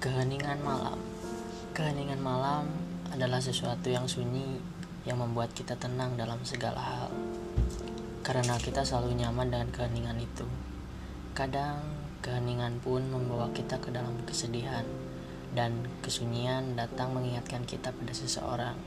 Keheningan malam Keheningan malam adalah sesuatu yang sunyi yang membuat kita tenang dalam segala hal. Karena kita selalu nyaman dengan keheningan itu. Kadang keheningan pun membawa kita ke dalam kesedihan dan kesunyian datang mengingatkan kita pada seseorang